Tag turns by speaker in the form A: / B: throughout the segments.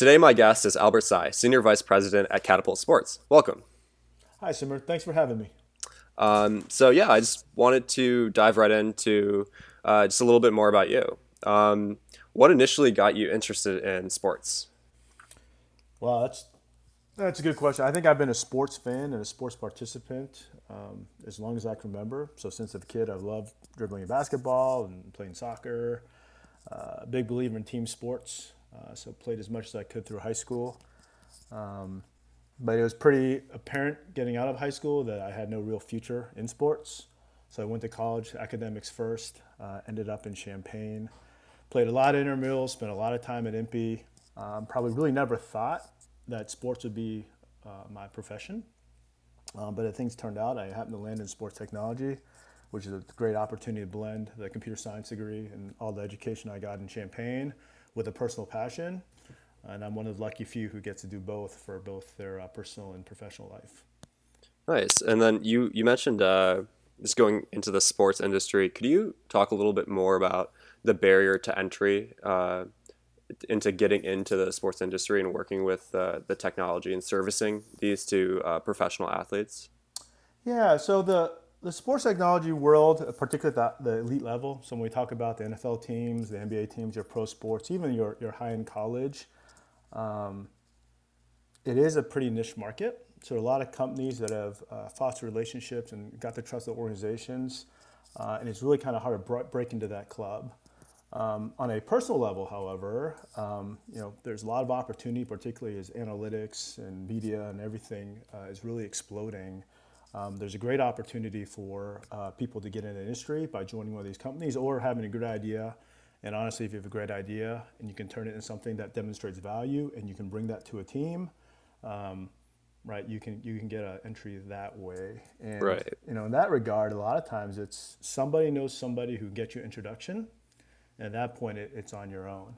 A: Today, my guest is Albert Tsai, Senior Vice President at Catapult Sports. Welcome.
B: Hi, Simmer. Thanks for having me.
A: Um, so, yeah, I just wanted to dive right into uh, just a little bit more about you. Um, what initially got you interested in sports?
B: Well, that's that's a good question. I think I've been a sports fan and a sports participant um, as long as I can remember. So since a kid, I've loved dribbling basketball and playing soccer. Uh, big believer in team sports. Uh, so played as much as I could through high school. Um, but it was pretty apparent getting out of high school that I had no real future in sports. So I went to college, academics first, uh, ended up in Champaign. Played a lot of intramurals, spent a lot of time at IMPE. Um, probably really never thought that sports would be uh, my profession. Um, but as things turned out, I happened to land in sports technology, which is a great opportunity to blend the computer science degree and all the education I got in Champaign with a personal passion. And I'm one of the lucky few who gets to do both for both their uh, personal and professional life.
A: Nice. And then you, you mentioned uh, just going into the sports industry. Could you talk a little bit more about the barrier to entry uh, into getting into the sports industry and working with uh, the technology and servicing these to uh, professional athletes?
B: Yeah, so the the sports technology world, particularly at the, the elite level, so when we talk about the NFL teams, the NBA teams, your pro sports, even your, your high end college, um, it is a pretty niche market. So a lot of companies that have uh, fostered relationships and got the trust of organizations, uh, and it's really kind of hard to break into that club. Um, on a personal level, however, um, you know, there's a lot of opportunity, particularly as analytics and media and everything uh, is really exploding. Um, there's a great opportunity for uh, people to get in the industry by joining one of these companies or having a good idea. And honestly, if you have a great idea and you can turn it into something that demonstrates value and you can bring that to a team, um, right, you can you can get an entry that way. And
A: right.
B: you know, in that regard, a lot of times it's somebody knows somebody who gets you introduction, and at that point, it, it's on your own.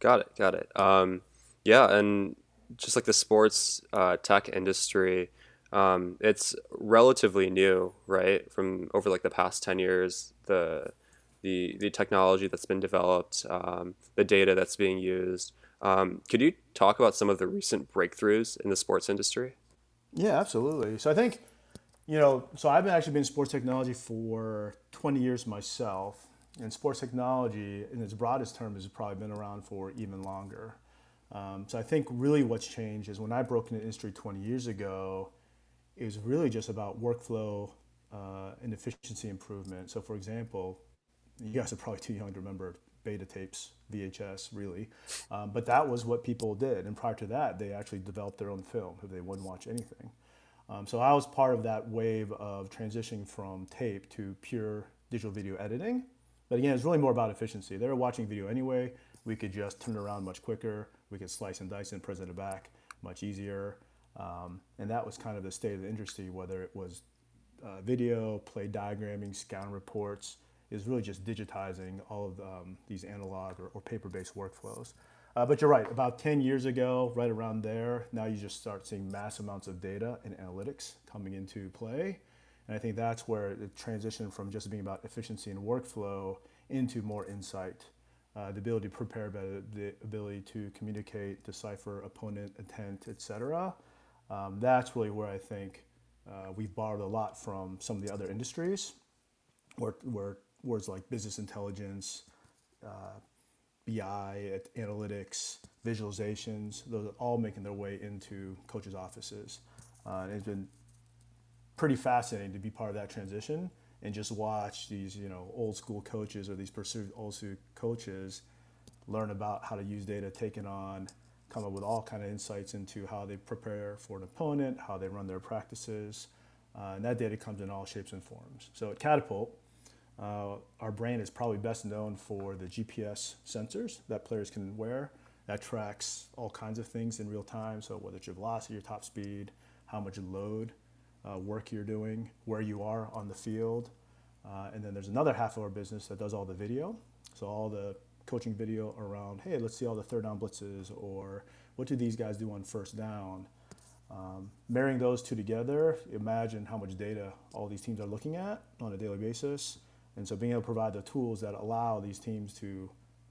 A: Got it. Got it. Um, yeah, and just like the sports uh, tech industry um, it's relatively new, right? From over like the past ten years, the the the technology that's been developed, um, the data that's being used. Um, could you talk about some of the recent breakthroughs in the sports industry?
B: Yeah, absolutely. So I think, you know, so I've actually been in sports technology for 20 years myself, and sports technology, in its broadest term, has probably been around for even longer. Um, so I think really what's changed is when I broke into industry 20 years ago, is really just about workflow uh, and efficiency improvement. So, for example, you guys are probably too young to remember beta tapes, VHS, really, um, but that was what people did. And prior to that, they actually developed their own film if they wouldn't watch anything. Um, so I was part of that wave of transitioning from tape to pure digital video editing. But again, it's really more about efficiency. They were watching video anyway. We could just turn it around much quicker. We could slice and dice and present it back much easier. Um, and that was kind of the state of the industry, whether it was uh, video, play diagramming, scan reports, is really just digitizing all of um, these analog or, or paper-based workflows. Uh, but you're right, about 10 years ago, right around there, now you just start seeing mass amounts of data and analytics coming into play. And I think that's where the transition from just being about efficiency and workflow into more insight. Uh, the ability to prepare better, the ability to communicate, decipher opponent intent, et cetera um, that's really where I think uh, we've borrowed a lot from some of the other industries, where, where words like business intelligence, uh, BI, analytics, visualizations, those are all making their way into coaches' offices. Uh, and it's been pretty fascinating to be part of that transition and just watch these, you know, old school coaches or these pursued old school coaches learn about how to use data taken on come up with all kind of insights into how they prepare for an opponent, how they run their practices, uh, and that data comes in all shapes and forms. So at Catapult, uh, our brand is probably best known for the GPS sensors that players can wear that tracks all kinds of things in real time. So whether it's your velocity, your top speed, how much load uh, work you're doing, where you are on the field. Uh, and then there's another half of our business that does all the video. So all the coaching video around, hey, let's see all the third down blitzes, or what do these guys do on first down? Um, marrying those two together, imagine how much data all these teams are looking at on a daily basis. And so being able to provide the tools that allow these teams to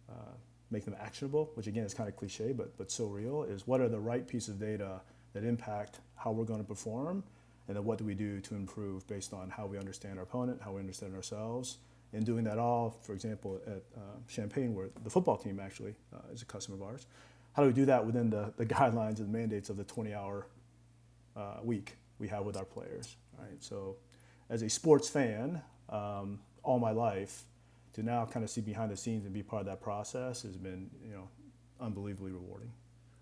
B: uh, make them actionable, which again is kind of cliche, but but so real, is what are the right piece of data that impact how we're going to perform, and then what do we do to improve based on how we understand our opponent, how we understand ourselves, and doing that all, for example, at uh, Champaign, where the football team actually uh, is a customer of ours. How do we do that within the, the guidelines and mandates of the 20-hour uh, week we have with our players? Right. So, as a sports fan, um, all my life, to now kind of see behind the scenes and be part of that process has been, you know, unbelievably rewarding.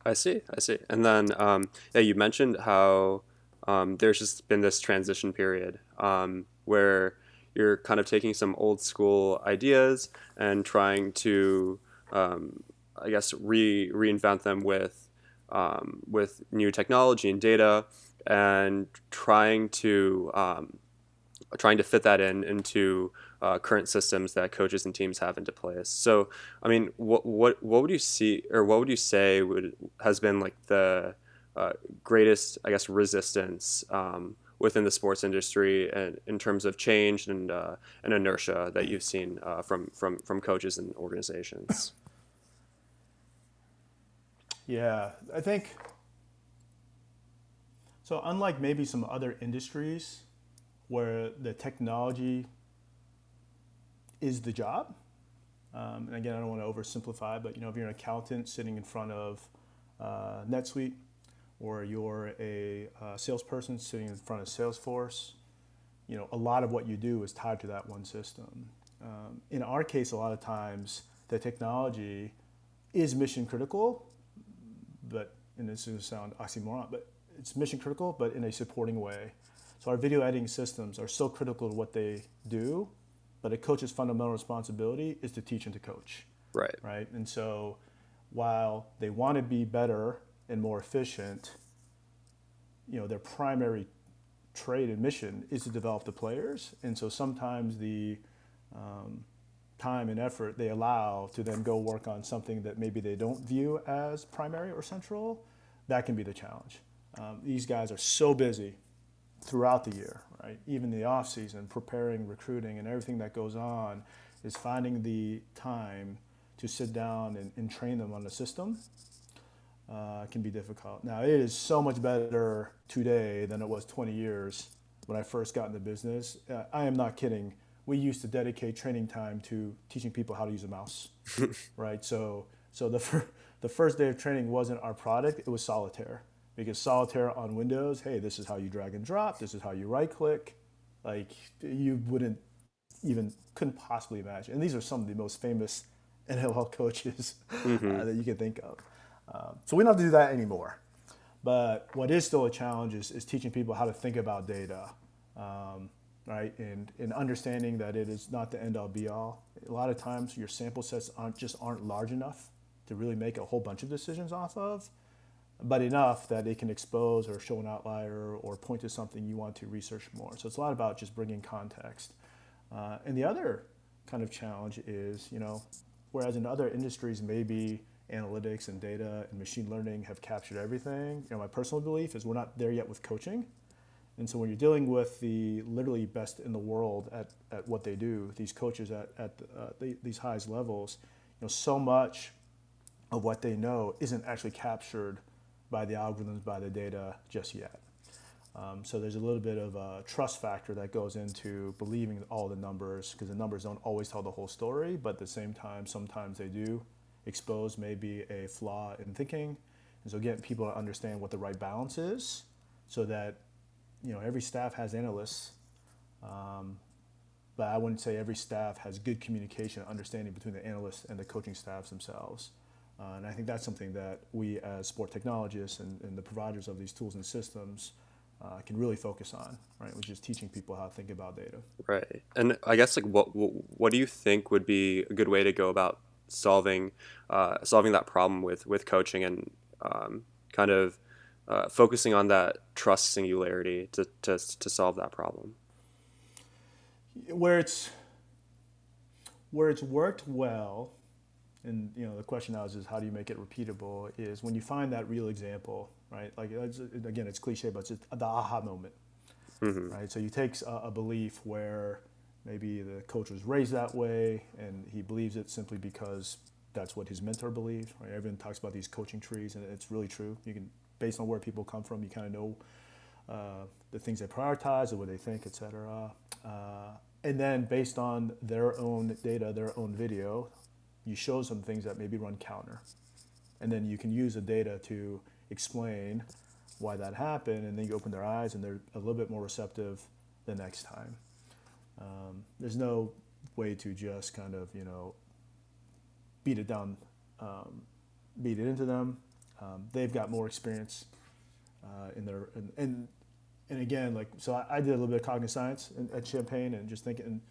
A: I see, I see. And then, um, yeah, you mentioned how um, there's just been this transition period um, where you're kind of taking some old school ideas and trying to, um, I guess, re reinvent them with um, with new technology and data, and trying to um, trying to fit that in into uh, current systems that coaches and teams have into place. So, I mean, what what what would you see or what would you say would has been like the uh, greatest, I guess, resistance um, within the sports industry and in terms of change and uh, and inertia that you've seen uh, from from from coaches and organizations?
B: Yeah, I think so. Unlike maybe some other industries where the technology is the job. Um, and again, I don't want to oversimplify, but you know, if you're an accountant sitting in front of uh, NetSuite, or you're a uh, salesperson sitting in front of Salesforce, you know, a lot of what you do is tied to that one system. Um, in our case, a lot of times the technology is mission critical, but and this is sound oxymoron, but it's mission critical, but in a supporting way. So our video editing systems are so critical to what they do but a coach's fundamental responsibility is to teach and to coach.
A: Right.
B: Right. And so while they want to be better and more efficient, you know, their primary trade and mission is to develop the players. And so sometimes the um, time and effort they allow to then go work on something that maybe they don't view as primary or central, that can be the challenge. Um, these guys are so busy throughout the year, right? Even the off season, preparing, recruiting, and everything that goes on, is finding the time to sit down and, and train them on the system. Uh, can be difficult. Now it is so much better today than it was 20 years when I first got in the business. Uh, I am not kidding. We used to dedicate training time to teaching people how to use a mouse, right? So, so the fir- the first day of training wasn't our product; it was solitaire because solitaire on Windows, hey, this is how you drag and drop, this is how you right click. Like you wouldn't even couldn't possibly imagine. And these are some of the most famous NFL coaches mm-hmm. uh, that you can think of. Um, so we don't have to do that anymore. But what is still a challenge is, is teaching people how to think about data, um, right? And, and understanding that it is not the end all be all. A lot of times your sample sets aren't just aren't large enough to really make a whole bunch of decisions off of but enough that it can expose or show an outlier or point to something you want to research more. So it's a lot about just bringing context. Uh, and the other kind of challenge is, you know, whereas in other industries, maybe analytics and data and machine learning have captured everything, you know, my personal belief is we're not there yet with coaching. And so when you're dealing with the literally best in the world at, at what they do, these coaches at, at uh, the, these highest levels, you know, so much of what they know isn't actually captured by the algorithms, by the data just yet. Um, so there's a little bit of a trust factor that goes into believing all the numbers because the numbers don't always tell the whole story, but at the same time, sometimes they do expose maybe a flaw in thinking. And so getting people to understand what the right balance is so that, you know, every staff has analysts, um, but I wouldn't say every staff has good communication, understanding between the analysts and the coaching staffs themselves. Uh, and I think that's something that we as sport technologists and, and the providers of these tools and systems uh, can really focus on, right? Which is teaching people how to think about data.
A: Right. And I guess like what what do you think would be a good way to go about solving uh, solving that problem with with coaching and um, kind of uh, focusing on that trust singularity to, to to solve that problem?
B: Where it's where it's worked well and you know the question now is, is how do you make it repeatable is when you find that real example right like again it's cliche but it's just the aha moment mm-hmm. right so you take a, a, belief where maybe the coach was raised that way and he believes it simply because that's what his mentor believed. Right? Everyone talks about these coaching trees, and it's really true. You can, based on where people come from, you kind of know uh, the things they prioritize, or what they think, et cetera. Uh, and then based on their own data, their own video, you show some things that maybe run counter. And then you can use the data to explain why that happened, and then you open their eyes and they're a little bit more receptive the next time. Um, there's no way to just kind of, you know, beat it down, um, beat it into them. Um, they've got more experience uh, in their, and, and, and again, like, so I, I, did a little bit of cognitive science in, at Champaign and just thinking, and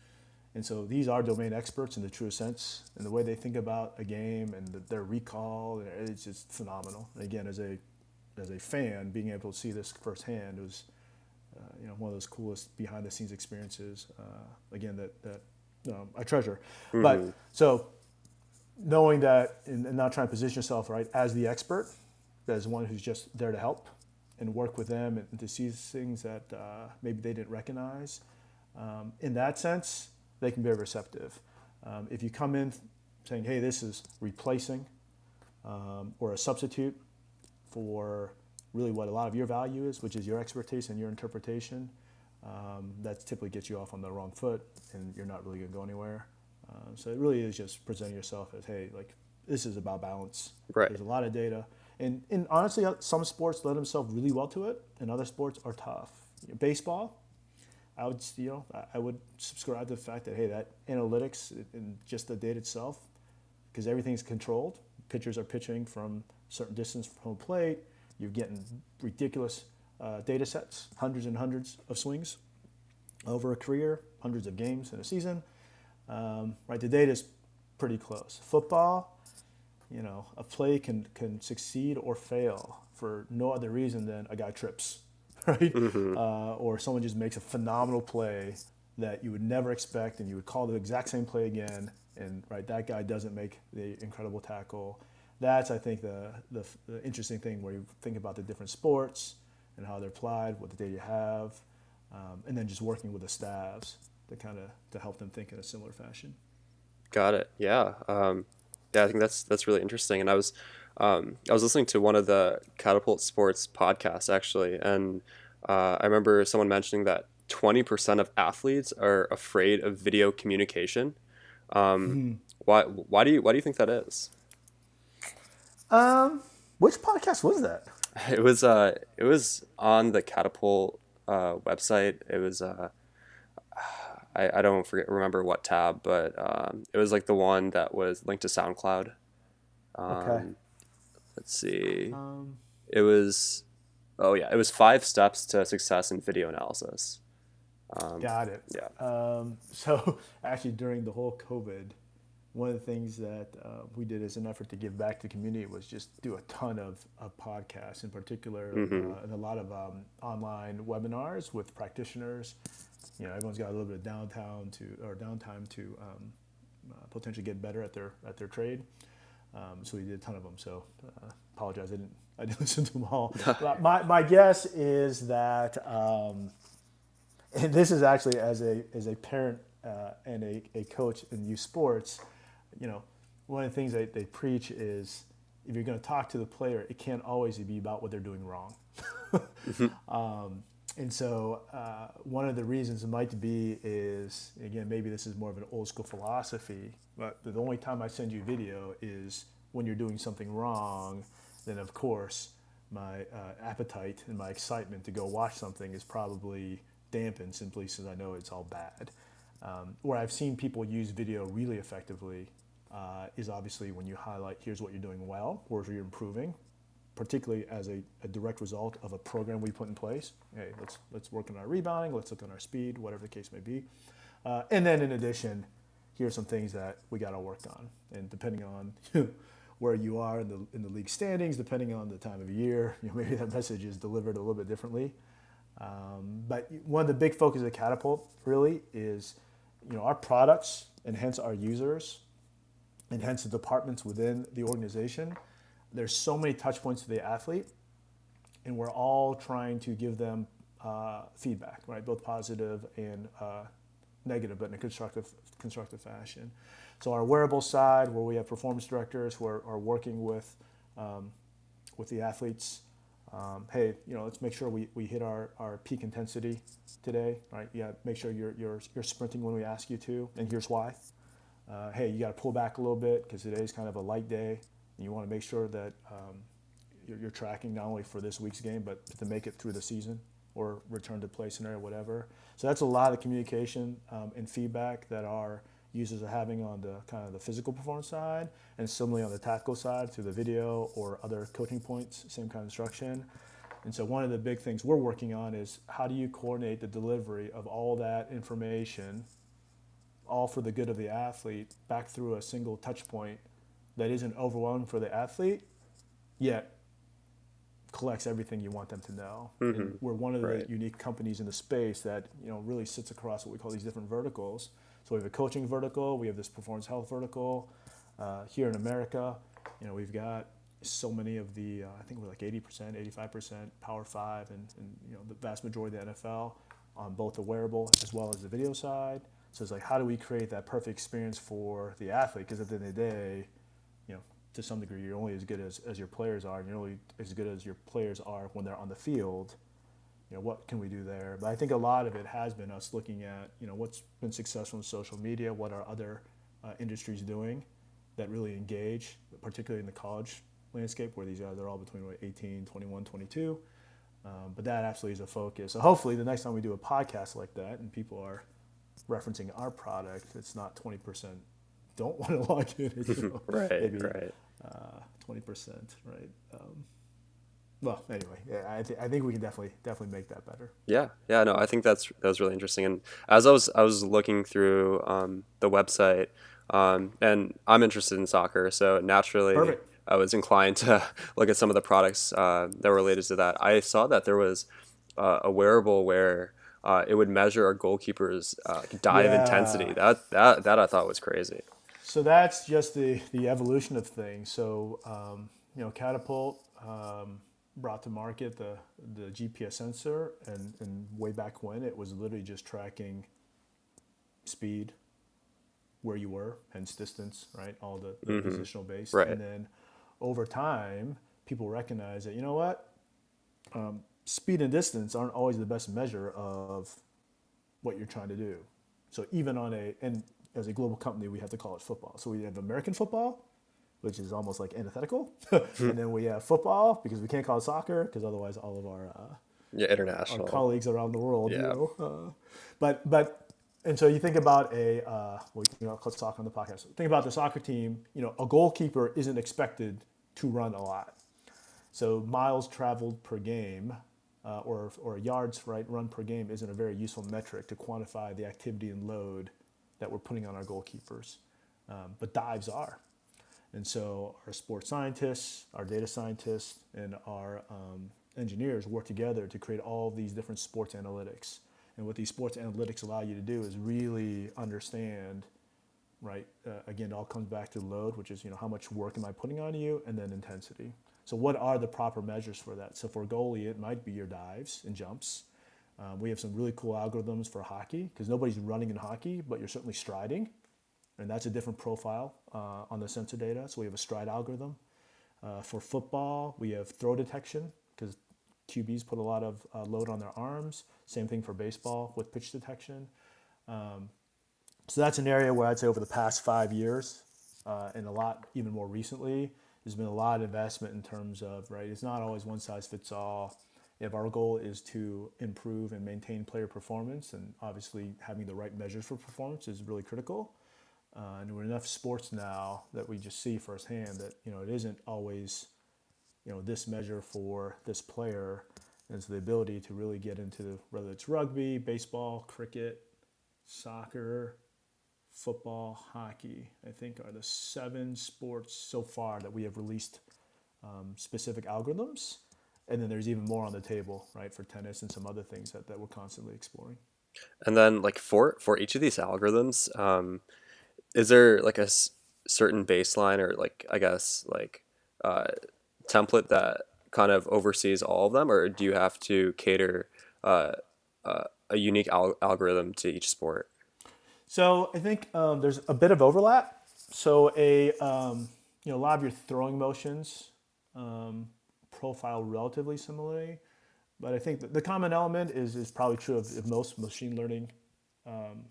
B: and so these are domain experts in the truest sense, and the way they think about a game and the, their recall, it's just phenomenal. And again, as a as a fan, being able to see this firsthand was, you know, one of those coolest behind the scenes experiences. Uh, again, that that um, I treasure. Mm-hmm. But so knowing that and, and, not trying to position yourself right as the expert, as one who's just there to help and work with them and, and to see things that uh, maybe they didn't recognize. Um, in that sense, they can be receptive. Um, if you come in saying, "Hey, this is replacing," um, or a substitute for really what a lot of your value is, which is your expertise and your interpretation, um, that typically gets you off on the wrong foot and you're not really going to go anywhere. Uh, so it really is just presenting yourself as, hey, like this is about balance.
A: Right.
B: There's a lot of data. And, and honestly, uh, some sports lend themselves really well to it, and other sports are tough. You know, baseball, I would, you know, I would subscribe to the fact that hey, that analytics and just the data itself, because everything's controlled. Pitchers are pitching from certain distance from home plate. You're getting ridiculous uh, data sets, hundreds and hundreds of swings over a career, hundreds of games in a season. Um, right, the data is pretty close. Football, you know, a play can can succeed or fail for no other reason than a guy trips, right, mm-hmm. uh, or someone just makes a phenomenal play that you would never expect, and you would call the exact same play again, and right, that guy doesn't make the incredible tackle that's I think the, the, the, interesting thing where you think about the different sports and how they're applied, what the data you have, um, and then just working with the staffs to kind of to help them think in a similar fashion.
A: Got it. Yeah. Um, yeah, I think that's that's really interesting. And I was um, I was listening to one of the Catapult Sports podcasts actually, and uh, I remember someone mentioning that 20% of athletes are afraid of video communication. mm Why why do you why do you think that is?
B: Um, which podcast was that?
A: It was uh, it was on the Catapult uh, website. It was uh, I, I don't forget remember what tab, but um, it was like the one that was linked to SoundCloud. Um, okay. Let's see. Um, it was, oh yeah, it was five steps to success in video analysis.
B: Um, got it.
A: Yeah.
B: Um, so actually, during the whole COVID one of the things that uh, we did as an effort to give back to the community was just do a ton of, of podcasts, in particular, mm-hmm. uh, and a lot of um, online webinars with practitioners. You know, everyone's got a little bit of downtown to or downtime to um, uh, potentially get better at their at their trade. Um, so we did a ton of them. So uh, apologize, I didn't I didn't listen to them all. my my guess is that, um, and this is actually as a as a parent uh, and a, a coach in youth sports you know, one of the things that they preach is if you're going to talk to the player, it can't always be about what they're doing wrong. mm-hmm. um, and so, uh, one of the reasons it might be is again, maybe this is more of an old school philosophy, but the only time I send you video is when you're doing something wrong. Then, of course, my uh, appetite and my excitement to go watch something is probably dampened simply because I know it's all bad. Um, where I've seen people use video really effectively uh, is obviously when you highlight here's what you're doing well, where you're improving, particularly as a, a, direct result of a program we put in place. Hey, let's let's work on our rebounding, let's look on our speed, whatever the case may be. Uh, and then in addition, here's some things that we got to work on. And depending on where you are in the in the league standings, depending on the time of year, you know, maybe that message is delivered a little bit differently. Um, but one of the big focuses of Catapult really is, you know, our products and hence our users and hence the departments within the organization. There's so many touch points to the athlete, and we're all trying to give them uh, feedback, right? Both positive and uh, negative, but in a constructive, constructive fashion. So our wearable side, where we have performance directors who are, are working with um, with the athletes. Um, hey, you know, let's make sure we, we hit our, our peak intensity today, right? Yeah, make sure you're, you're, you're sprinting when we ask you to, and here's why. Uh, hey, you got to pull back a little bit because today's kind of a light day, and you want to make sure that um, you're, you're, tracking not only for this week's game, but to make it through the season or return to play scenario, whatever. So that's a lot of communication um, and feedback that our users are having on the kind of the physical performance side, and similarly on the tactical side through the video or other coaching points, same kind of instruction. And so one of the big things we're working on is how do you coordinate the delivery of all that information, all for the good of the athlete, back through a single touch point that isn't overwhelming for the athlete, yet collects everything you want them to know. Mm-hmm. we're one of the right. unique companies in the space that you know really sits across what we call these different verticals so we have a coaching vertical, we have this performance health vertical. Uh, here in America, you know, we've got so many of the, uh, I think we're like 80%, 85% Power Five, and, and you know the vast majority of the NFL on both the wearable as well as the video side. So it's like, how do we create that perfect experience for the athlete? Because at the end of the day, you know, to some degree, you're only as good as, as your players are, and you're only as good as your players are when they're on the field you know, what can we do there? But I think a lot of it has been us looking at, you know, what's been successful in social media, what are other uh, industries doing that really engage, particularly in the college landscape where these guys are all between what, 18, 21, 22. Um, but that absolutely is a focus. So hopefully the next time we do a podcast like that and people are referencing our product, it's not 20% don't want to log in. You know,
A: right, maybe, right.
B: Uh, 20%, right? Um, well, anyway, yeah, I, th- I think we can definitely definitely make that better.
A: Yeah, yeah, no, I think that's that was really interesting. And as I was I was looking through um, the website, um, and I'm interested in soccer, so naturally Perfect. I was inclined to look at some of the products uh, that were related to that. I saw that there was uh, a wearable where uh, it would measure a goalkeeper's uh, dive yeah. intensity. That that that I thought was crazy.
B: So that's just the the evolution of things. So um, you know, catapult. Um, brought to market the, the GPS sensor, and, and way back when it was literally just tracking speed, where you were, hence distance, right? All the, the mm-hmm. positional base.
A: Right.
B: And then over time, people recognize that, you know what? Um, speed and distance aren't always the best measure of what you're trying to do. So even on a, and as a global company, we have to call it football. So we have American football, which is almost like antithetical. and then we have football because we can't call it soccer because otherwise all of our uh,
A: yeah international
B: our colleagues around the world, yeah. you know. Uh, but but and so you think about a uh, well, you know, call soccer on the podcast. Think about the soccer team. You know, a goalkeeper isn't expected to run a lot. So miles traveled per game. Uh, or, or yards right run per game isn't a very useful metric to quantify the activity and load that we're putting on our goalkeepers, um, but dives are. And so our sports scientists, our data scientists, and our um, engineers work together to create all these different sports analytics. And what these sports analytics allow you to do is really understand, right? Uh, again, it all comes back to load, which is you know how much work am I putting on you, and then intensity. So what are the proper measures for that? So for goalie, it might be your dives and jumps. Um, we have some really cool algorithms for hockey because nobody's running in hockey, but you're certainly striding and that's a different profile uh, on the sensor data. So we have a stride algorithm. Uh, for football, we have throw detection because QBs put a lot of uh, load on their arms. Same thing for baseball with pitch detection. Um, so that's an area where I'd say over the past five years, uh, and a lot even more recently, there's been a lot of investment in terms of right. It's not always one size fits all. If our goal is to improve and maintain player performance, and obviously having the right measures for performance is really critical. Uh, and we're enough sports now that we just see firsthand that you know it isn't always you know this measure for this player. It's the ability to really get into whether it's rugby, baseball, cricket, soccer, football, hockey. I think are the seven sports so far that we have released um, specific algorithms. And then there's even more on the table, right, for tennis and some other things that, that we're constantly exploring.
A: And then, like for for each of these algorithms, um, is there like a s- certain baseline or like I guess like uh, template that kind of oversees all of them, or do you have to cater uh, uh, a unique al- algorithm to each sport?
B: So I think um, there's a bit of overlap. so a um, you know a lot of your throwing motions um, profile relatively similarly, but I think the common element is is probably true of, most machine learning um,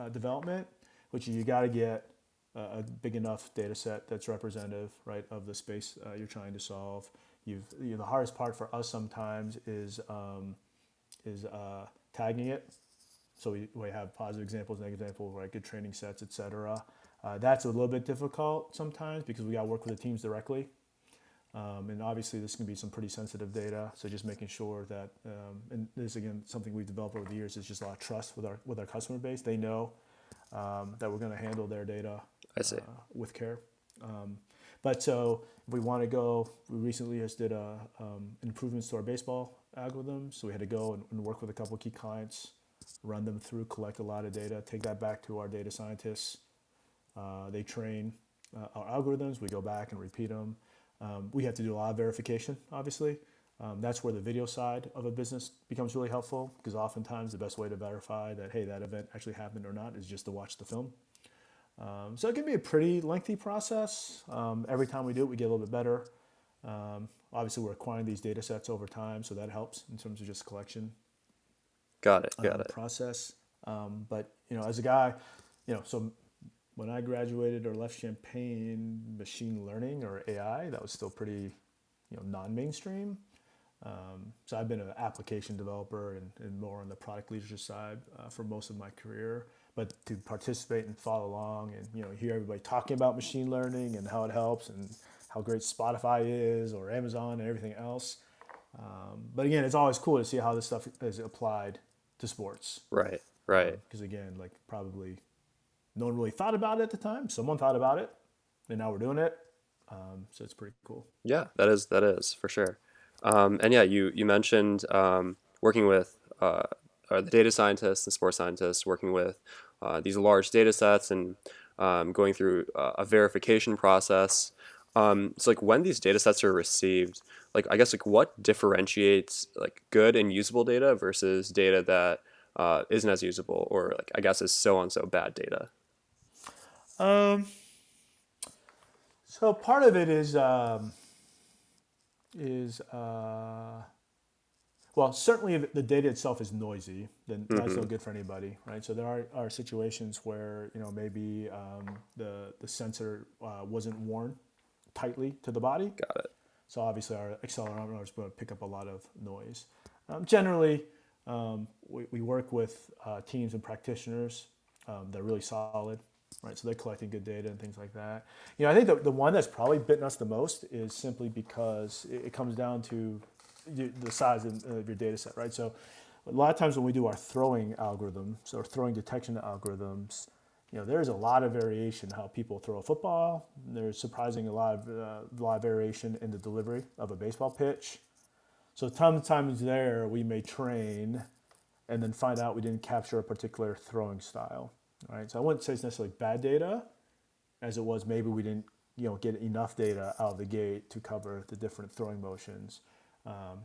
B: uh, development, which is you got to get a, a big enough data set that's representative, right, of the space uh, you're trying to solve. You've you know, the hardest part for us sometimes is um, is uh, tagging it. So we, we have positive examples, negative examples, right, good training sets, etc. Uh, that's a little bit difficult sometimes because we got to work with the teams directly. Um, and obviously, this can be some pretty sensitive data. So just making sure that, um, and this again, something we've developed over the years is just a lot of trust with our with our customer base. They know um, that we're going to handle their data
A: I see. Uh,
B: with care. Um, but so if we want to go, we recently just did a um, improvements to our baseball algorithm. So we had to go and, and work with a couple of key clients, run them through, collect a lot of data, take that back to our data scientists. Uh, they train uh, our algorithms. We go back and repeat them. Um, we have to do a lot of verification, obviously. Um, that's where the video side of a business becomes really helpful because oftentimes the best way to verify that, hey, that event actually happened or not is just to watch the film. Um, so it can be a pretty lengthy process. Um, every time we do it, we get a little bit better. Um, obviously, we're acquiring these data sets over time, so that helps in terms of just collection.
A: Got it. Got it.
B: Process. Um, but you know, as a guy, you know, so when I graduated or left Champaign, machine learning or AI, that was still pretty, you know, non-mainstream. Um, so I've been an application developer and, and, more on the product leadership side uh, for most of my career. But to participate and follow along and you know hear everybody talking about machine learning and how it helps and how great Spotify is or Amazon and everything else. Um, but again, it's always cool to see how this stuff is applied to sports.
A: Right. Right.
B: Because um, again, like probably no one really thought about it at the time. Someone thought about it, and now we're doing it. Um, so it's pretty cool.
A: Yeah, that is that is for sure. Um, and yeah, you you mentioned um, working with uh, the data scientists and sports scientists, working with uh, these large data sets and um, going through uh, a verification process. Um, so like when these data sets are received, like I guess like what differentiates like good and usable data versus data that uh, not as usable or like I guess is so on so bad data.
B: Um, so part of it is um, is uh, well, certainly if the data itself is noisy, then mm-hmm. that's no good for anybody, right? So there are, are situations where you know maybe um, the the sensor uh, wasn't worn tightly to the body.
A: Got it.
B: So obviously our accelerometer is going to pick up a lot of noise. Um, generally, um, we, we work with uh, teams and practitioners um, that are really solid right? So they're collecting good data and things like that. You know, I think the, the one that's probably bitten us the most is simply because it, it comes down to the size of, of your data set, right? So a lot of times when we do our throwing algorithms or throwing detection algorithms, you know, there's a lot of variation how people throw a football. There's surprising a lot of uh, a lot of variation in the delivery of a baseball pitch. So sometimes there we may train and then find out we didn't capture a particular throwing style. Right, so I wouldn't say it's necessarily bad data, as it was maybe we didn't you know get enough data out of the gate to cover the different throwing motions. Um,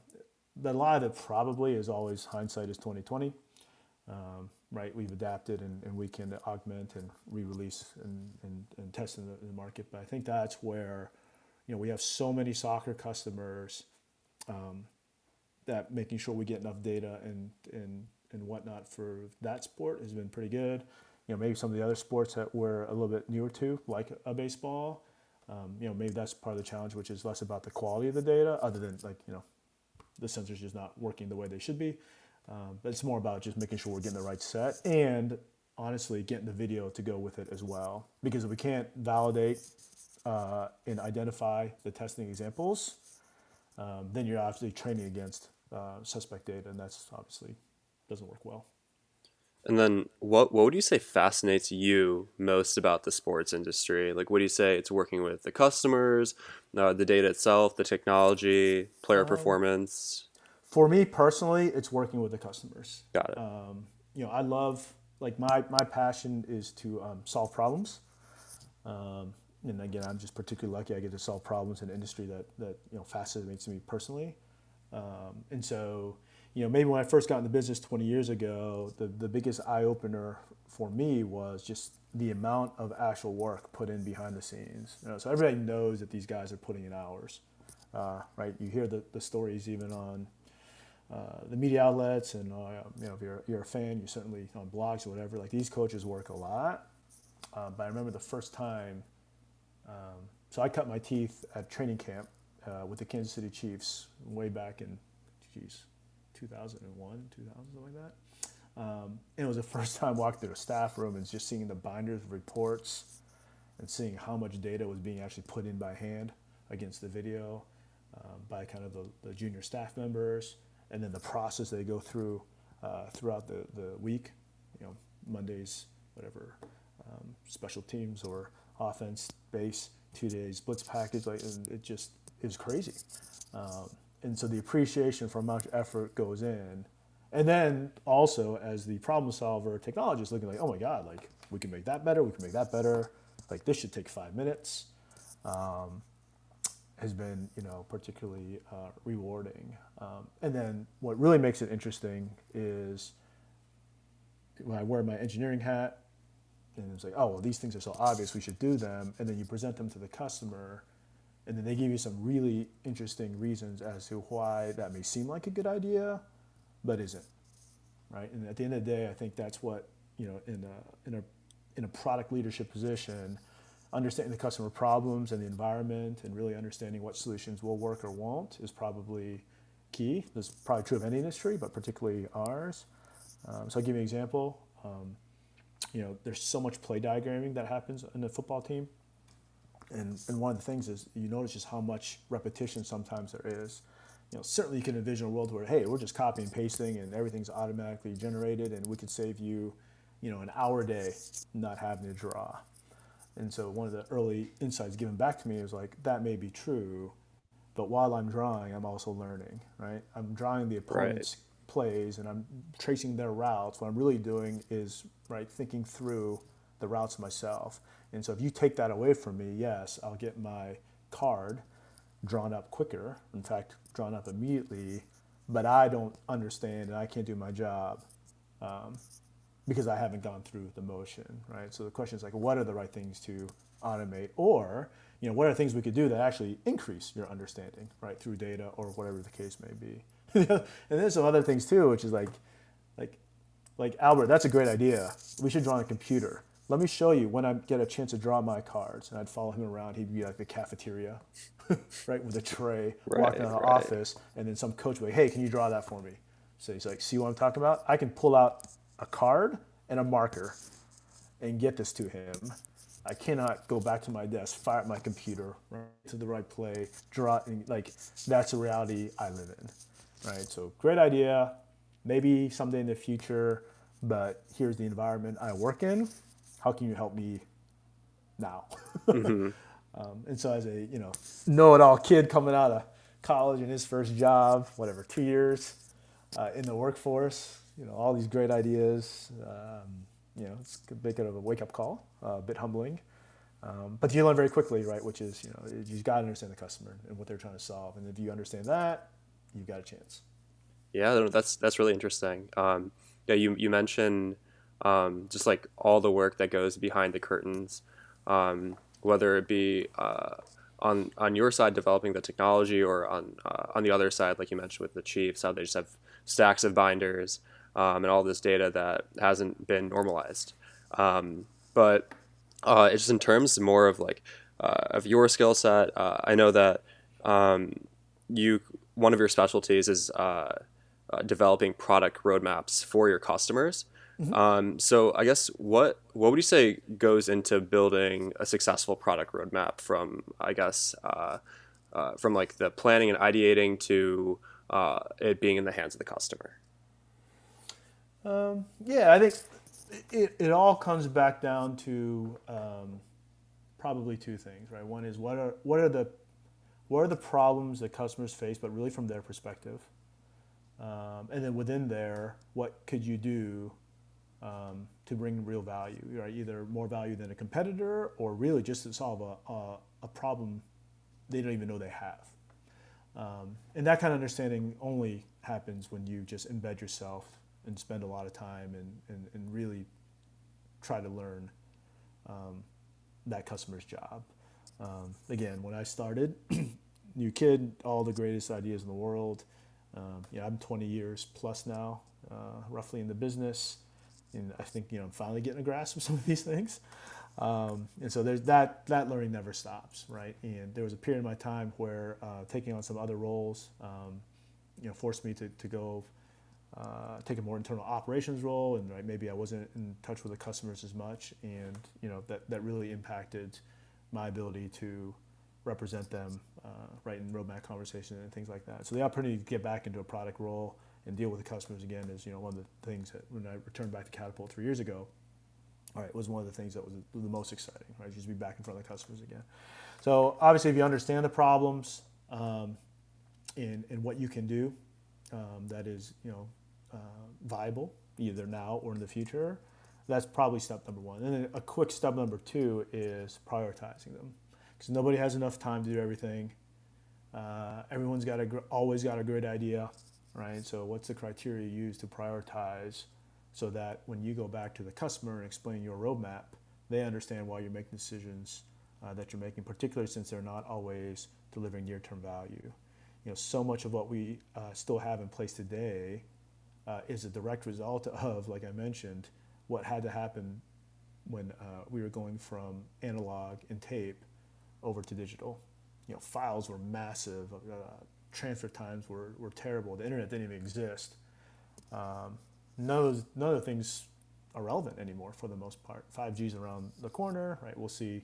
B: but a lot of it probably is always hindsight is 2020. Um, right, we've adapted and, and, we can augment and re-release and, and, and test in the, in the, market. But I think that's where you know we have so many soccer customers um, that making sure we get enough data and and and whatnot for that sport has been pretty good you know, maybe some of the other sports that we're a little bit newer to, like a baseball, um, you know, maybe that's part of the challenge, which is less about the quality of the data, other than like, you know, the sensors just not working the way they should be. Um, but it's more about just making sure we're getting the right set and honestly getting the video to go with it as well. Because if we can't validate uh, and identify the testing examples, um, then you're obviously training against uh, suspect data, and that's obviously doesn't work well.
A: And then what what would you say fascinates you most about the sports industry? Like what do you say it's working with the customers, uh, the data itself, the technology, player um, performance?
B: For me personally, it's working with the customers.
A: Got it.
B: Um, you know, I love like my my passion is to um, solve problems. Um, and again, I'm just particularly lucky I get to solve problems in an industry that that you know fascinates me personally. Um, and so you know, maybe when I first got in the business 20 years ago, the, the biggest eye opener for me was just the amount of actual work put in behind the scenes. You know, so everybody knows that these guys are putting in hours, uh, right? You hear the, the stories even on uh, the media outlets, and uh, you know, if you're, you're a fan, you certainly on blogs or whatever. Like these coaches work a lot. Uh, but I remember the first time. Um, so I cut my teeth at training camp uh, with the Kansas City Chiefs way back in, geez, 2001, 2000, something like that. Um, and it was the first time walking through the staff room and just seeing the binders of reports and seeing how much data was being actually put in by hand against the video um, by kind of the, the, junior staff members, and then the process they go through uh, throughout the, the week, you know, Mondays, whatever, um, special teams or offense base, two days blitz package, like it just is crazy. Um, and so the appreciation for how much effort goes in. And then also as the problem solver technologist looking like, oh my God, like we can make that better, we can make that better. Like this should take five minutes. Um, has been, you know, particularly uh, rewarding. Um, and then what really makes it interesting is when I wear my engineering hat, and it's like, oh well, these things are so obvious, we should do them. And then you present them to the customer, and then they give you some really interesting reasons as to why that may seem like a good idea, but isn't, right? And at the end of the day, I think that's what you know in a in a in a product leadership position, understanding the customer problems and the environment, and really understanding what solutions will work or won't is probably key. This is probably true of any industry, but particularly ours. Um, so I'll give you an example. Um, you know, there's so much play diagramming that happens in the football team and, and one of the things is you notice just how much repetition sometimes there is. You know, certainly you can envision a world where, hey, we're just copying and pasting and everything's automatically generated and we could save you, you know, an hour a day not having to draw. And so one of the early insights given back to me is like, that may be true, but while I'm drawing, I'm also learning, right? I'm drawing the opponent's right. plays and I'm tracing their routes. What I'm really doing is, right, thinking through the routes myself. And so if you take that away from me, yes, I'll get my card drawn up quicker, in fact, drawn up immediately, but I don't understand and I can't do my job um, because I haven't gone through the motion, right? So the question is like, what are the right things to automate? Or, you know, what are things we could do that actually increase your understanding, right, through data or whatever the case may be? and there's some other things too, which is like, like, like Albert, that's a great idea. We should draw on a computer let me show you when I get a chance to draw my cards. And I'd follow him around. He'd be like the cafeteria, right, with a tray, right, walking out of the right. office. And then some coach would be like, hey, can you draw that for me? So he's like, see what I'm talking about? I can pull out a card and a marker and get this to him. I cannot go back to my desk, fire up my computer, right to the right play, draw, and like that's the reality I live in, right? So great idea, maybe someday in the future, but here's the environment I work in how can you help me now? Mm-hmm. um, and so as a you know know-it-all kid coming out of college and his first job, whatever, two years uh, in the workforce, you know, all these great ideas. Um, you know, it's a bit of a wake-up call, uh, a bit humbling. Um, but you learn very quickly, right? Which is, you know, you've got to understand the customer and what they're trying to solve. And if you understand that, you've got a chance.
A: Yeah, that's that's really interesting. Um, yeah, you you mentioned um, just like all the work that goes behind the curtains, um, whether it be uh, on on your side developing the technology or on uh, on the other side, like you mentioned with the Chiefs, how they just have stacks of binders um, and all this data that hasn't been normalized. Um, but uh, it's just in terms more of like uh, of your skill set. Uh, I know that um, you one of your specialties is uh, developing product roadmaps for your customers. Mm-hmm. Um, so I guess what what would you say goes into building a successful product roadmap from I guess uh, uh, from like the planning and ideating to uh, it being in the hands of the customer?
B: Um, yeah, I think it, it all comes back down to um, probably two things, right? One is what are what are the what are the problems that customers face, but really from their perspective, um, and then within there, what could you do um, to bring real value, right? Either more value than a competitor or really just to solve a, a, a problem they don't even know they have. Um, and that kind of understanding only happens when you just embed yourself and spend a lot of time and, and, and really try to learn um, that customer's job. Um, again, when I started, new kid, all the greatest ideas in the world. Um, you know, I'm 20 years plus now, uh, roughly in the business, and I think you know I'm finally getting a grasp of some of these things. Um, and so there's that that learning never stops, right? And there was a period in my time where uh, taking on some other roles, um, you know, forced me to, to go uh, take a more internal operations role, and right, maybe I wasn't in touch with the customers as much, and you know that that really impacted my ability to represent them, uh, right, in roadmap conversation and things like that. So the opportunity to get back into a product role and deal with the customers again is you know one of the things that when I returned back to Catapult three years ago all right, was one of the things that was the most exciting, right? Just be back in front of the customers again. So obviously, if you understand the problems um, and, and what you can do, um, that is, you know, uh, viable either now or in the future, that's probably step number one. And then a quick step number two is prioritizing them, because nobody has enough time to do everything. Uh, everyone's got a always got a great idea, right? So what's the criteria you use to prioritize? so that when you go back to the customer and explain your roadmap, they understand why you're making decisions uh, that you're making, particularly since they're not always delivering near-term value. You know, so much of what we uh, still have in place today uh, is a direct result of, like I mentioned, what had to happen when uh, we were going from analog and tape over to digital. You know, files were massive, uh, transfer times were, were terrible. The internet didn't even exist. Um, none of those, none of the things are relevant anymore for the most part. 5G's around the corner, right? We'll see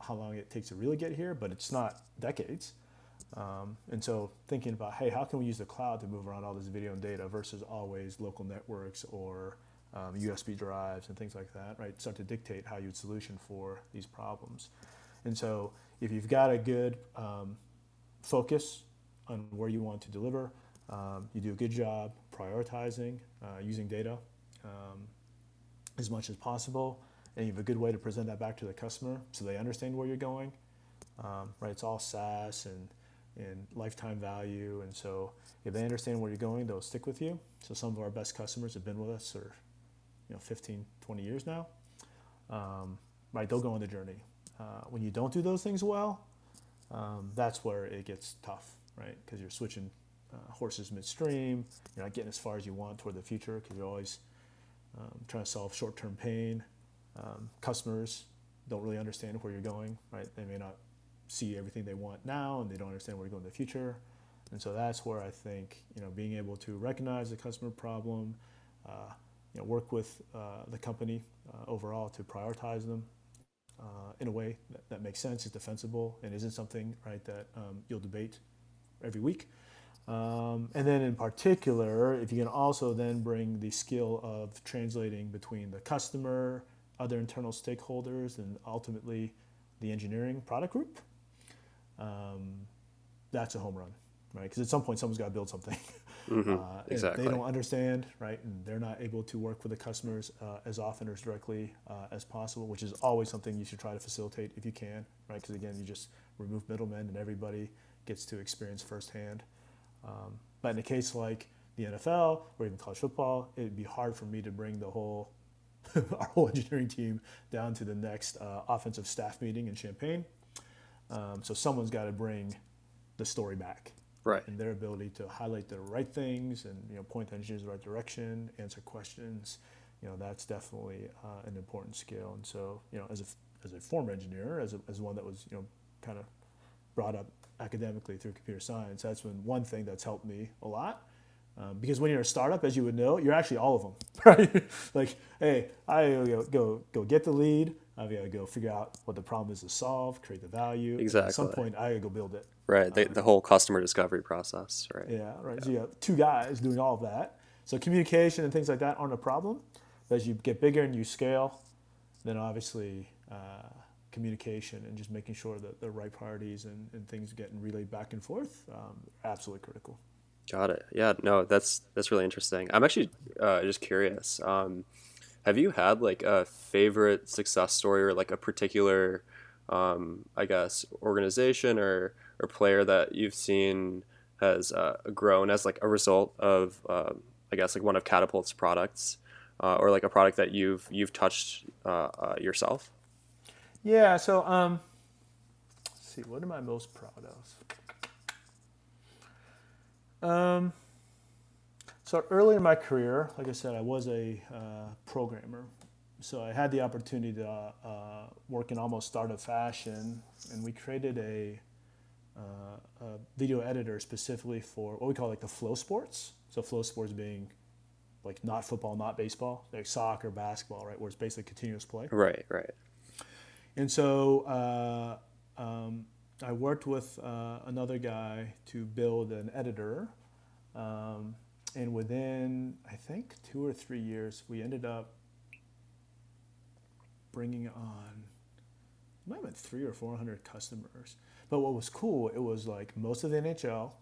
B: how long it takes to really get here, but it's not decades. Um, and so thinking about, hey, how can we use the cloud to move around all this video and data versus always local networks or um, USB drives and things like that, right? Start to dictate how you'd solution for these problems. And so if you've got a good um, focus on where you want to deliver, um, you do a good job prioritizing, uh, using data um, as much as possible, and you have a good way to present that back to the customer so they understand where you're going. Um, right, it's all SaaS and and lifetime value, and so if they understand where you're going, they'll stick with you. So some of our best customers have been with us for you know 15, 20 years now. Um, right, they'll go on the journey. Uh, when you don't do those things well, um, that's where it gets tough, right? Because you're switching uh, horses midstream. You're not getting as far as you want toward the future because you're always um, trying to solve short-term pain. Um, customers don't really understand where you're going, right? They may not see everything they want now, and they don't understand where you're going in the future. And so that's where I think you know being able to recognize the customer problem, uh, you know, work with uh, the company uh, overall to prioritize them uh, in a way that, that, makes sense, is defensible, and isn't something right that um, you'll debate every week. Um, and then in particular, if you can also then bring the skill of translating between the customer, other internal stakeholders, and ultimately the engineering product group, um, that's a home run, right? Because at some point, someone's got to build something.
A: Mm-hmm. Uh,
B: exactly. They don't understand, right? And they're not able to work with the customers uh, as often or as directly uh, as possible, which is always something you should try to facilitate if you can, right? Because again, you just remove middlemen and everybody gets to experience firsthand. Um, but in a case like the NFL or even college football, it'd be hard for me to bring the whole our whole engineering team down to the next uh, offensive staff meeting in Champaign. Um, so someone's got to bring the story back,
A: right?
B: And their ability to highlight the right things and you know point the engineers in the right direction, answer questions. You know that's definitely uh, an important skill. And so you know as a as a former engineer, as a, as one that was you know kind of brought up academically through computer science. That's been one thing that's helped me a lot. Um, because when you're a startup, as you would know, you're actually all of them, right? like, hey, I go, go go get the lead. I've got to go figure out what the problem is to solve, create the value.
A: Exactly.
B: At some point, I got to go build it.
A: Right. The, um, the whole customer discovery process, right?
B: Yeah. Right. Yeah. So you have two guys doing all of that. So communication and things like that aren't a problem. But as you get bigger and you scale, then obviously uh, communication and just making sure that the right priorities and, and things getting relayed back and forth um, absolutely critical
A: got it yeah no that's that's really interesting i'm actually uh, just curious um, have you had like a favorite success story or like a particular um, i guess organization or or player that you've seen has uh, grown as like a result of uh, I guess like one of Catapult's products uh, or like a product that you've you've touched uh, uh, yourself?
B: Yeah. So um, let's see. What am I most proud of? Um, so early in my career, like I said, I was a uh, programmer. So I had the opportunity to uh, uh, work in almost startup fashion, and we created a, uh, a, video editor specifically for what we call like the flow sports. So flow sports being like not football, not baseball, like soccer, basketball, right? Where it's basically continuous play.
A: Right, right.
B: And so uh, um, I worked with uh, another guy to build an editor. Um, and within, I think, two or three years, we ended up bringing on, might have been three or 400 customers. But what was cool, it was like most of the NHL,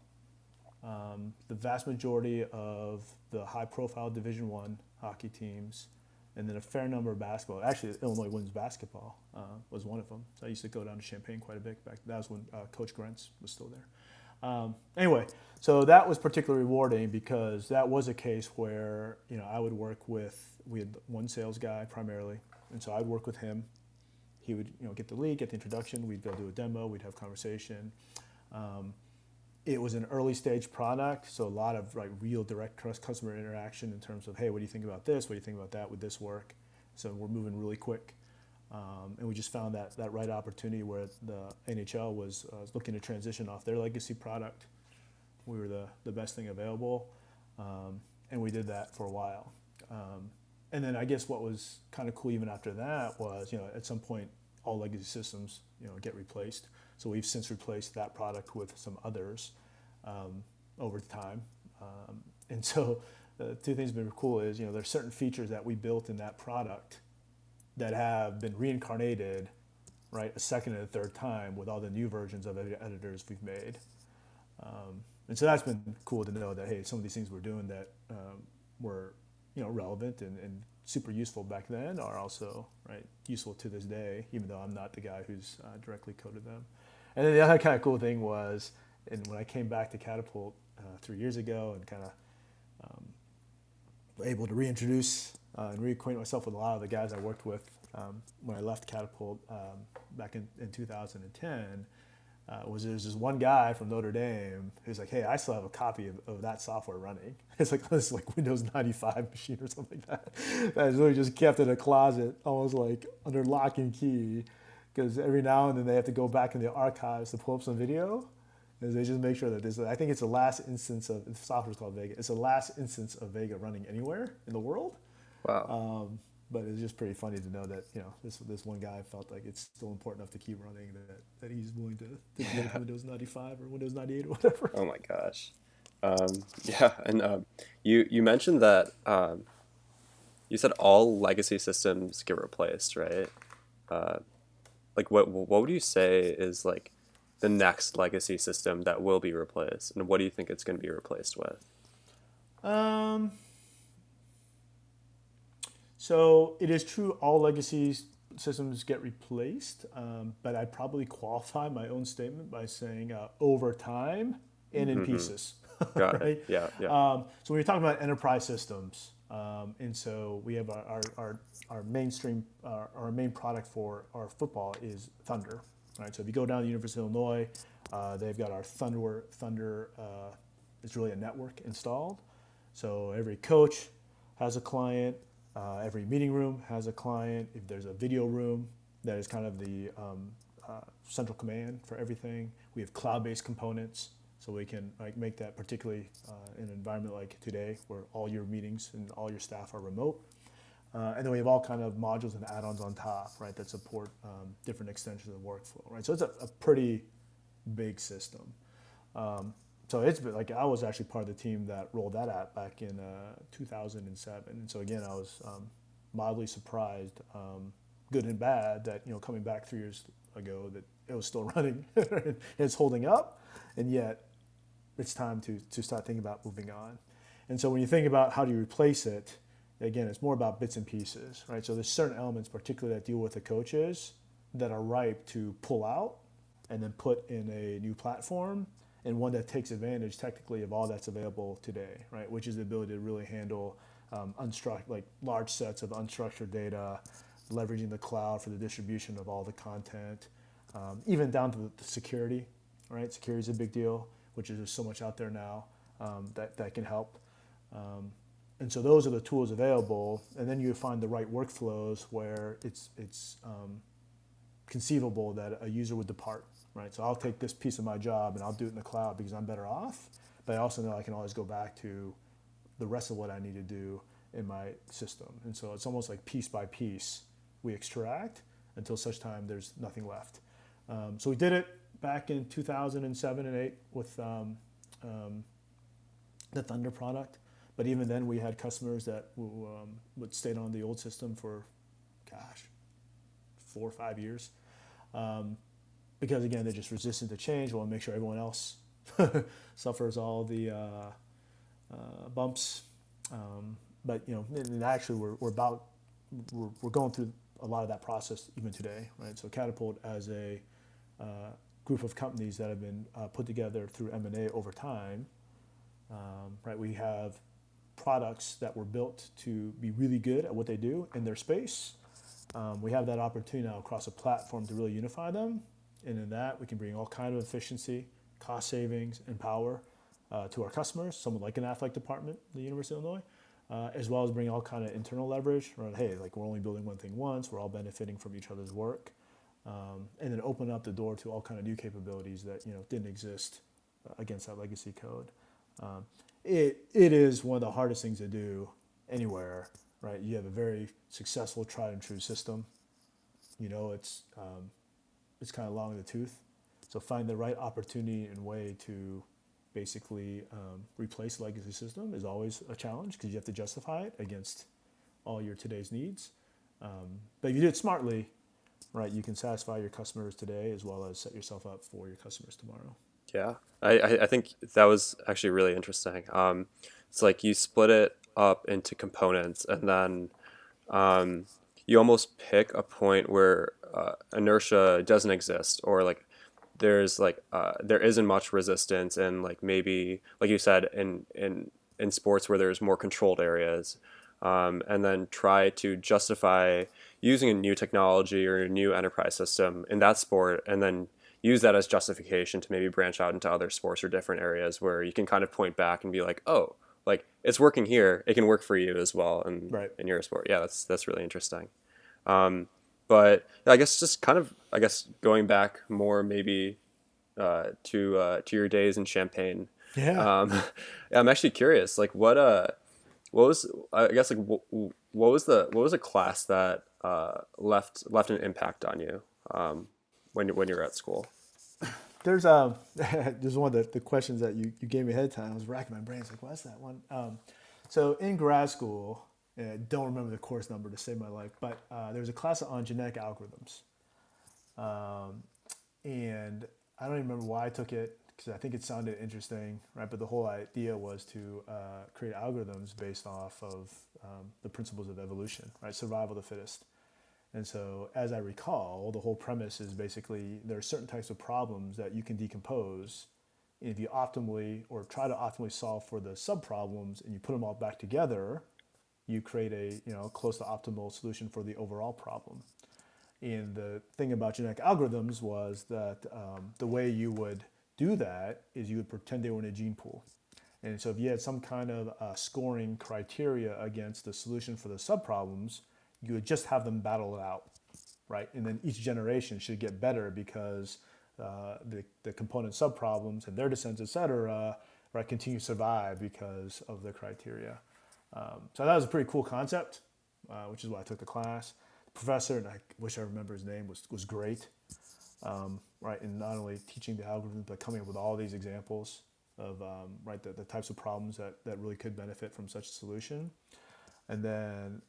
B: um, the vast majority of the high-profile Division One hockey teams, and then a fair number of basketball. Actually, Illinois women's basketball uh, was one of them. So I used to go down to Champaign quite a bit back. That was when uh, Coach Grentz was still there. Um, anyway, so that was particularly rewarding because that was a case where you know I would work with we had one sales guy primarily, and so I'd work with him. He would you know get the lead, get the introduction. We'd go do a demo. We'd have conversation. Um, it was an early stage product, so a lot of like real direct customer interaction in terms of, hey, what do you think about this? What do you think about that? Would this work? So we're moving really quick, um, and we just found that that right opportunity where the NHL was uh, looking to transition off their legacy product. We were the the best thing available, um, and we did that for a while. Um, and then I guess what was kind of cool even after that was, you know, at some point all legacy systems, you know, get replaced. So we've since replaced that product with some others um, over time. Um, and so the two things that have been cool is, you know, there's certain features that we built in that product that have been reincarnated, right, a second and a third time with all the new versions of editors we've made. Um, and so that's been cool to know that, hey, some of these things we're doing that um, were, you know, relevant and, and super useful back then are also, right, useful to this day, even though I'm not the guy who's uh, directly coded them. And then the other kind of cool thing was, and when I came back to Catapult uh, three years ago and kind of um, able to reintroduce uh, and reacquaint myself with a lot of the guys I worked with um, when I left Catapult um, back in, in 2010, uh, was there's this one guy from Notre Dame who's like, hey, I still have a copy of, of that software running. It's like this like Windows 95 machine or something like that. That is literally just kept in a closet, almost like under lock and key because every now and then they have to go back in the archives to pull up some video. And they just make sure that this. I think it's the last instance of the software is called Vega. It's the last instance of Vega running anywhere in the world.
A: Wow.
B: Um, but it's just pretty funny to know that you know this this one guy felt like it's still important enough to keep running that, that he's willing to, to yeah. Windows 95 or Windows 98 or whatever.
A: Oh my gosh. Um, yeah, and um, you you mentioned that um, you said all legacy systems get replaced, right? Uh, like what what would you say is like the next legacy system that will be replaced, and what do you think it's going to be replaced with?
B: Um. So it is true all legacy systems get replaced, um, but I'd probably qualify my own statement by saying uh, over time and in mm-hmm. pieces.
A: Got right? It. Yeah, yeah.
B: Um, so when you're talking about enterprise systems, um, and so we have our, our, our, our mainstream, uh, our main product for our football is Thunder. Right? So if you go down to the University of Illinois, uh, they've got our Thunder, Thunder uh, it's really a network installed. So every coach has a client, uh, every meeting room has a client. If there's a video room, that is kind of the um, uh, central command for everything. We have cloud-based components so we can like make that particularly uh, in an environment like today where all your meetings and all your staff are remote. Uh, and then we have all kind of modules and add-ons on top, right, that support um, different extensions of the workflow, right? So it's a, a pretty big system. Um, so it's been like I was actually part of the team that rolled that out back in uh, 2007, and so again I was um, mildly surprised, um, good and bad, that you know coming back three years ago that it was still running, and it's holding up, and yet it's time to, to start thinking about moving on. And so when you think about how do you replace it, again, it's more about bits and pieces, right? So there's certain elements, particularly that deal with the coaches, that are ripe to pull out and then put in a new platform. And one that takes advantage technically of all that's available today, right? Which is the ability to really handle um, unstructured, like large sets of unstructured data, leveraging the cloud for the distribution of all the content, um, even down to the, security, right? Security is a big deal, which is there's so much out there now um, that, that can help. Um, and so those are the tools available, and then you find the right workflows where it's it's um, conceivable that a user would depart, right? So I'll take this piece of my job and I'll do it in the cloud because I'm better off, but I also know I can always go back to the rest of what I need to do in my system. And so it's almost like piece by piece we extract until such time there's nothing left. Um, so we did it back in 2007 and 8 with um, um, the Thunder product. But even then, we had customers that um, would stay on the old system for, gosh, four or five years. Um, because again, they're just resistant to change. We Want to make sure everyone else suffers all the uh, uh, bumps. Um, but you know, and actually, we're, we're about we're, we're going through a lot of that process even today, right? So Catapult as a uh, group of companies that have been uh, put together through M&A over time, um, right? We have products that were built to be really good at what they do in their space. Um, we have that opportunity now across a platform to really unify them, and in that we can bring all kind of efficiency, cost savings, and power uh, to our customers. Someone like an athletic department, the University of Illinois, uh, as well as bring all kind of internal leverage around, hey, like we're only building one thing once, we're all benefiting from each other's work, um, and then open up the door to all kind of new capabilities that you know didn't exist uh, against that legacy code. Um, it it is one of the hardest things to do anywhere, right? You have a very successful tried and true system. You know, it's um, it's kind of long in the tooth. So find the right opportunity and way to basically um, replace legacy system is always a challenge because you have to justify it against all your today's needs. Um, but if you do it smartly, right, you can satisfy your customers today as well as set yourself up for your customers tomorrow.
A: Yeah, I, I think that was actually really interesting. Um, it's like you split it up into components and then um, you almost pick a point where uh, inertia doesn't exist or like there's like uh, there isn't much resistance and like maybe like you said in in in sports where there's more controlled areas um, and then try to justify using a new technology or a new enterprise system in that sport and then use that as justification to maybe branch out into other sports or different areas where you can kind of point back and be like oh like it's working here. It can work for you as well in,
B: right.
A: in your sport. Yeah that's that's really interesting. Um, but I guess just kind of I guess going back more maybe uh, to uh, to your days in Champaign.
B: Yeah.
A: Um, I'm actually curious. Like what uh what was I guess like what, what was the what was a class that uh, left left an impact on you um, when when you're at school?
B: There's um there's one of the, the questions that you, you gave me ahead of time. I was racking my brains like what's that one? Um, so in grad school, and I don't remember the course number to save my life, but uh, there was a class on genetic algorithms. Um, and I don't even remember why I took it because I think it sounded interesting, right? But the whole idea was to uh, create algorithms based off of um, the principles of evolution, right? Survival of the fittest. And so, as I recall, the whole premise is basically there are certain types of problems that you can decompose. And if you optimally or try to optimally solve for the subproblems and you put them all back together, you create a you know close to optimal solution for the overall problem. And the thing about genetic algorithms was that um, the way you would do that is you would pretend they were in a gene pool. And so if you had some kind of uh, scoring criteria against the solution for the subproblems, you would just have them battle it out, right? And then each generation should get better because uh, the, the component subproblems and their descents, et cetera, right, continue to survive because of the criteria. Um, so that was a pretty cool concept, uh, which is why I took the class. The professor, and I wish I remember his name, was, was great, um, right, And not only teaching the algorithm, but coming up with all these examples of, um, right, the, the types of problems that, that really could benefit from such a solution. And then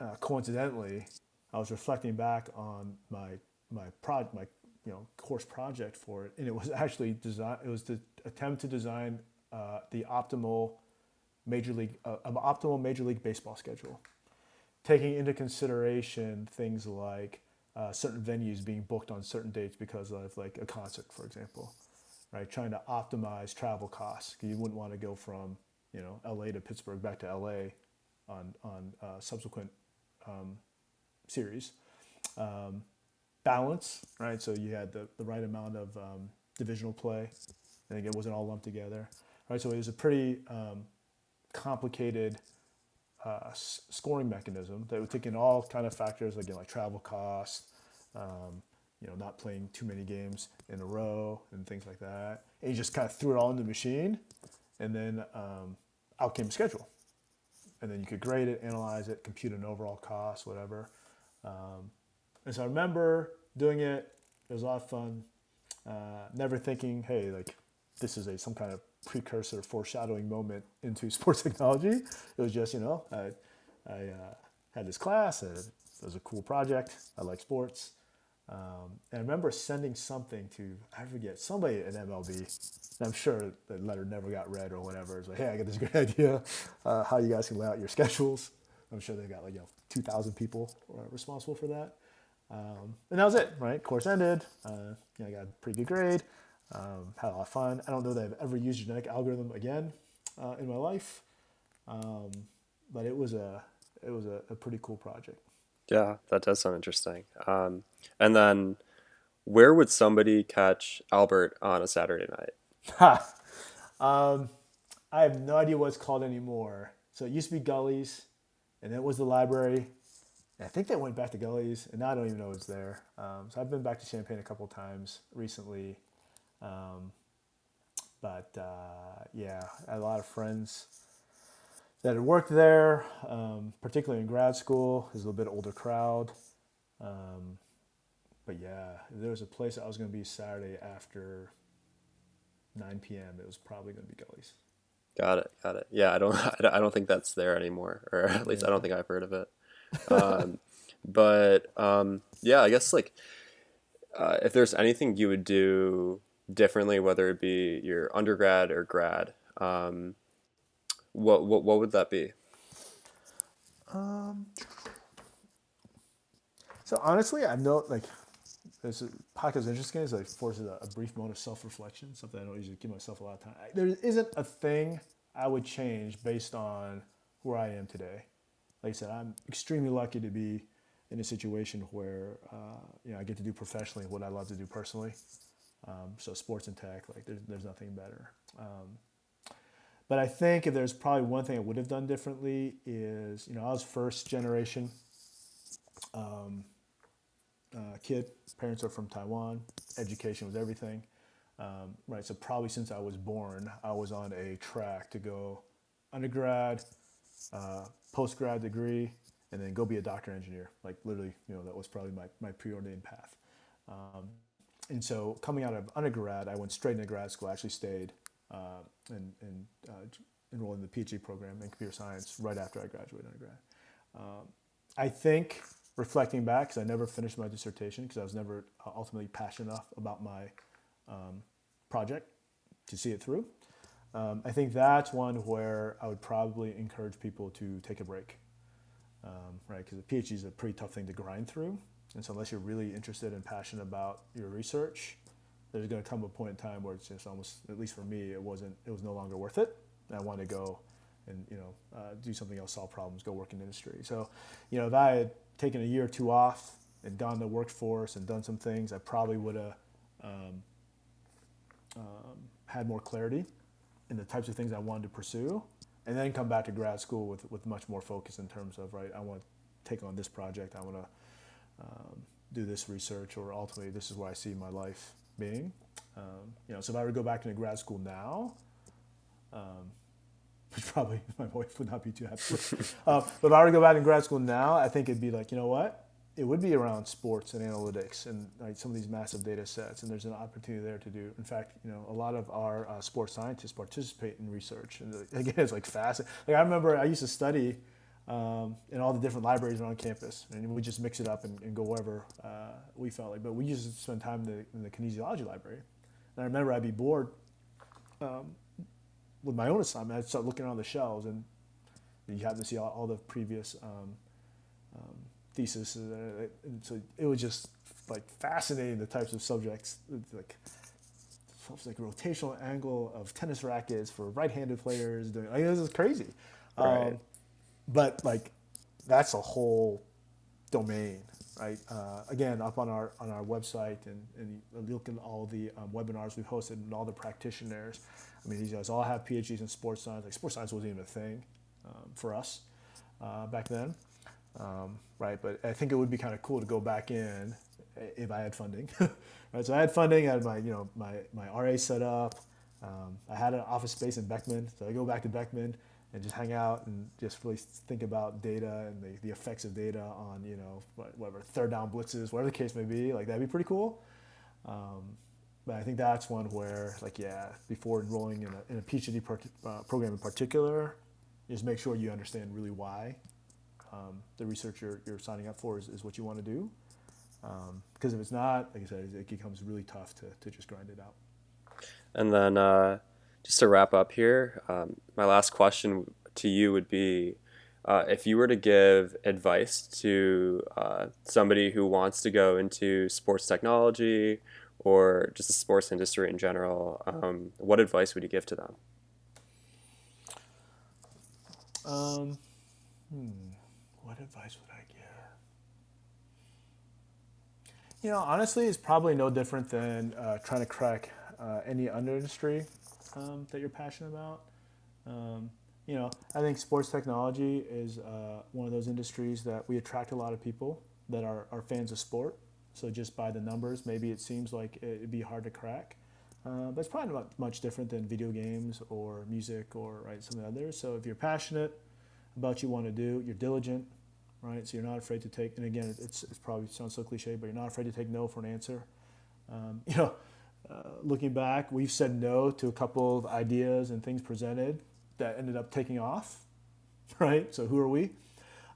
B: uh, coincidentally, I was reflecting back on my my pro my you know course project for it, and it was actually design. It was to attempt to design uh, the optimal major league uh, an optimal major league baseball schedule, taking into consideration things like uh, certain venues being booked on certain dates because of like a concert, for example, right? Trying to optimize travel costs. You wouldn't want to go from you know LA to Pittsburgh back to LA on on uh, subsequent um, series. Um, balance, right? So you had the, the right amount of um, divisional play. I think it wasn't all lumped together, right? So it was a pretty um, complicated uh, s- scoring mechanism that would take in all kind of factors, again, like travel costs, um, you know, not playing too many games in a row and things like that. And you just kind of threw it all in the machine, and then um, out came a schedule. And then you could grade it, analyze it, compute an overall cost, whatever. Um, and so I remember doing it. It was a lot of fun. Uh, never thinking, hey, like this is a some kind of precursor, foreshadowing moment into sports technology. It was just, you know, I, I uh, had this class. And it was a cool project. I like sports. Um, and I remember sending something to, I forget, somebody at MLB. And I'm sure the letter never got read or whatever. It's like, hey, I got this great idea uh, how you guys can lay out your schedules. I'm sure they got like, you know, 2,000 people responsible for that. Um, and that was it, right? Course ended. Uh, you know, I got a pretty good grade. Um, had a lot of fun. I don't know that I've ever used genetic algorithm again uh, in my life, um, but it was a it was a, a, pretty cool project.
A: Yeah, that does sound interesting. Um, and then, where would somebody catch Albert on a Saturday night?
B: Um, I have no idea what it's called anymore. So it used to be Gullies, and it was the library. And I think they went back to Gullies, and now I don't even know it's there. Um, so I've been back to Champaign a couple times recently. Um, but uh, yeah, a lot of friends that had worked there, um, particularly in grad school. Was a little bit older crowd. Um, but yeah, there was a place I was going to be Saturday after 9 p.m. It was probably going to be Gullies.
A: Got it, got it. Yeah, I don't, I don't think that's there anymore, or at least yeah. I don't think I've heard of it. Um, but um, yeah, I guess like uh, if there's anything you would do differently, whether it be your undergrad or grad, um, what what what would that be?
B: Um. So honestly, I know like this podcast is interesting. Is like forces a, a brief moment of self reflection, something I don't usually give myself a lot of time. There isn't a thing I would change based on where I am today. Like I said, I'm extremely lucky to be in a situation where uh, you know I get to do professionally what I love to do personally. Um, so sports and tech, like there's, there's nothing better. Um, but I think if there's probably one thing I would have done differently is, you know, I was first generation um, uh, kid. Parents are from Taiwan. Education was everything, um, right? So probably since I was born, I was on a track to go undergrad, uh, post grad degree, and then go be a doctor engineer. Like literally, you know, that was probably my, my preordained path. Um, and so coming out of undergrad, I went straight into grad school. I actually stayed uh, and, and uh, enrolled in the PhD program in computer science right after I graduated undergrad. Um, I think reflecting back, because I never finished my dissertation because I was never uh, ultimately passionate enough about my um, project to see it through. Um, I think that's one where I would probably encourage people to take a break, um, right? Because a PhD is a pretty tough thing to grind through. And so unless you're really interested and passionate about your research, there's going to come a point in time where it's just almost, at least for me, it wasn't, it was no longer worth it. And I wanted to go and, you know, uh, do something else, solve problems, go work in industry. So, you know, if I had taken a year or two off and gone to the workforce and done some things, I probably would have um, um, had more clarity in the types of things I wanted to pursue and then come back to grad school with, with much more focus in terms of, right, I want to take on this project. I want to um, do this research, or ultimately this is where I see my life being. Um, you know, so if I were to go back into grad school now, um, which probably my wife would not be too happy with. uh, but if I were to go back in grad school now, I think it'd be like, you know what? It would be around sports and analytics and like, some of these massive data sets, and there's an opportunity there to do. In fact, you know, a lot of our uh, sports scientists participate in research, and again, it's like fascinating. Like I remember I used to study um, in all the different libraries around campus. And we just mix it up and, and go wherever uh, we felt like. But we used to spend time in the, in the kinesiology library. And I remember I'd be bored um, with my own assignment. I'd start looking around the shelves and you happen to see all, all the previous um, um theses. And so it was just like fascinating the types of subjects, like it's like rotational angle of tennis rackets for right-handed players. Doing, like, this is crazy.
A: Right.
B: Um, but like, that's a whole domain, right? Uh, again, up on our on our website, and, and look at all the um, webinars we've hosted and all the practitioners. I mean, these guys all have PhDs in sports science. Like, sports science wasn't even a thing um, for us uh, back then, um, right? But I think it would be kind of cool to go back in if I had funding, right? So I had funding, I had my you know my my RA set up. Um, I had an office space in Beckman, so I go back to Beckman and just hang out and just really think about data and the, the effects of data on you know whatever third down blitzes, whatever the case may be. Like that'd be pretty cool. Um, but I think that's one where like yeah, before enrolling in a, in a PhD per, uh, program in particular, just make sure you understand really why um, the research you're, you're signing up for is, is what you want to do. Because um, if it's not, like I said, it becomes really tough to, to just grind it out.
A: And then uh, just to wrap up here, um, my last question to you would be uh, if you were to give advice to uh, somebody who wants to go into sports technology or just the sports industry in general, um, what advice would you give to them?
B: Um, hmm, what advice would I give? You know, honestly, it's probably no different than uh, trying to crack uh, any industry um, that you're passionate about. Um, you know, I think sports technology is uh, one of those industries that we attract a lot of people that are, are fans of sport. So just by the numbers, maybe it seems like it'd be hard to crack. Uh, but it's probably not much different than video games or music or right some of the others. So if you're passionate about what you want to do, you're diligent, right? So you're not afraid to take. And again, it's, it's probably sounds so cliche, but you're not afraid to take no for an answer. Um, you know, uh, looking back, we've said no to a couple of ideas and things presented that ended up taking off, right? So who are we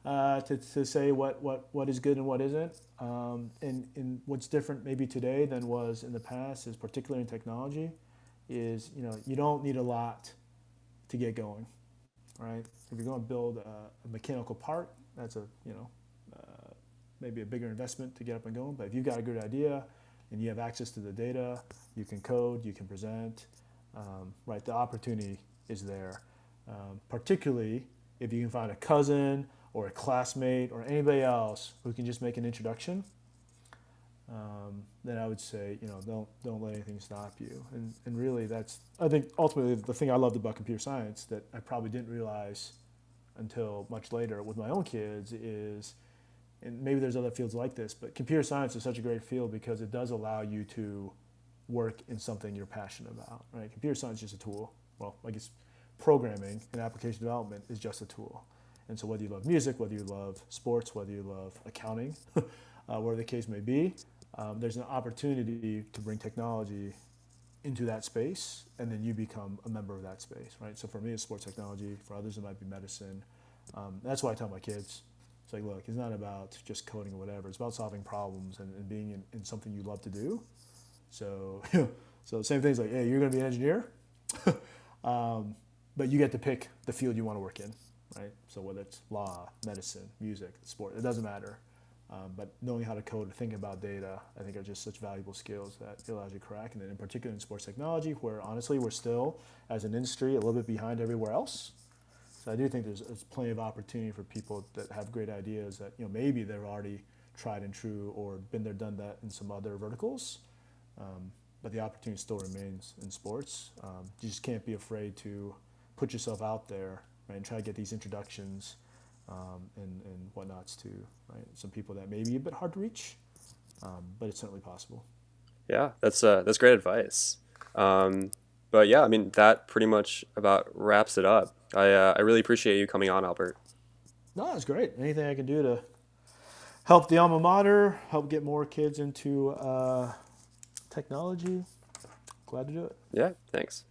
B: uh, to, to say what, what, what is good and what isn't? Um, and, and what's different maybe today than was in the past is particularly in technology is, you know, you don't need a lot to get going, right? If you're going to build a, a mechanical part, that's a, you know, uh, maybe a bigger investment to get up and going. But if you've got a good idea and you have access to the data, you can code, you can present, um, right? The opportunity is there um, particularly if you can find a cousin or a classmate or anybody else who can just make an introduction. Um, then I would say, you know, don't don't let anything stop you. And and really, that's I think ultimately the thing I loved about computer science that I probably didn't realize until much later with my own kids is, and maybe there's other fields like this, but computer science is such a great field because it does allow you to work in something you're passionate about. Right? Computer science is just a tool. Well, I guess programming and application development is just a tool. And so whether you love music, whether you love sports, whether you love accounting, uh, whatever the case may be, um, there's an opportunity to bring technology into that space, and then you become a member of that space, right? So for me, it's sports technology. For others, it might be medicine. Um, that's why I tell my kids, it's like, look, it's not about just coding or whatever. It's about solving problems and, and being in, in, something you love to do. So, so same things like, hey, you're going to be an engineer. um, but you get to pick the field you want to work in, right? So whether it's law, medicine, music, sport, it doesn't matter. Um, but knowing how to code think about data, I think are just such valuable skills that it allows you to crack. And then in particular in sports technology, where honestly we're still, as an industry, a little bit behind everywhere else. So I do think there's, there's plenty of opportunity for people that have great ideas that you know maybe they've already tried and true or been there, done that in some other verticals. Um, but the opportunity still remains in sports. Um, you just can't be afraid to put yourself out there right, and try to get these introductions um, and, and whatnots to right some people that may be a bit hard to reach, um, but it's certainly possible.
A: Yeah, that's uh, that's great advice. Um, but yeah, I mean that pretty much about wraps it up. I uh, I really appreciate you coming on, Albert.
B: No, it's great. Anything I can do to help the alma mater, help get more kids into uh, technology, glad to do it.
A: Yeah, thanks.